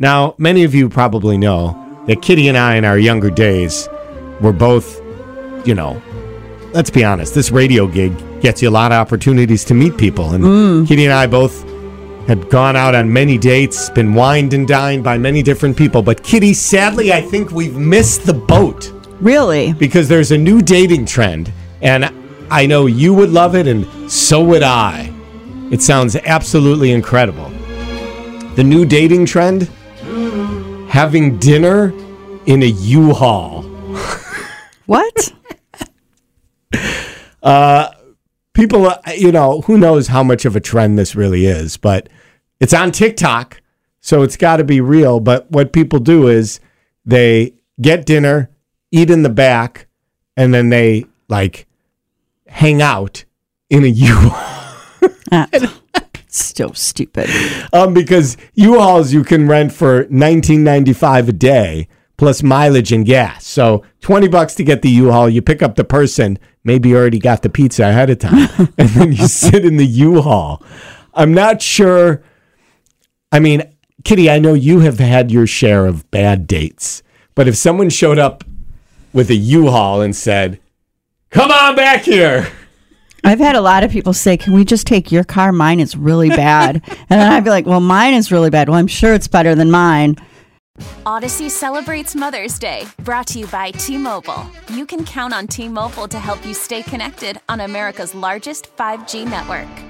Now, many of you probably know that Kitty and I, in our younger days, were both, you know, let's be honest, this radio gig gets you a lot of opportunities to meet people. And mm. Kitty and I both had gone out on many dates, been wined and dined by many different people. But Kitty, sadly, I think we've missed the boat Really? because there's a new dating trend. And I know you would love it, and so would I. It sounds absolutely incredible. The new dating trend having dinner in a U Haul. What? Uh, people, uh, you know, who knows how much of a trend this really is, but it's on TikTok, so it's got to be real. But what people do is they get dinner, eat in the back, and then they like hang out in a U Ah, so stupid. um, because U-Hauls you can rent for nineteen ninety five a day plus mileage and gas. So twenty bucks to get the U-Haul. You pick up the person. Maybe you already got the pizza ahead of time, and then you sit in the U-Haul. I'm not sure. I mean, Kitty, I know you have had your share of bad dates, but if someone showed up with a U-Haul and said, "Come on back here," I've had a lot of people say, "Can we just take your car? Mine is really bad." and then I'd be like, "Well, mine is really bad. Well, I'm sure it's better than mine." Odyssey celebrates Mother's Day, brought to you by T Mobile. You can count on T Mobile to help you stay connected on America's largest 5G network.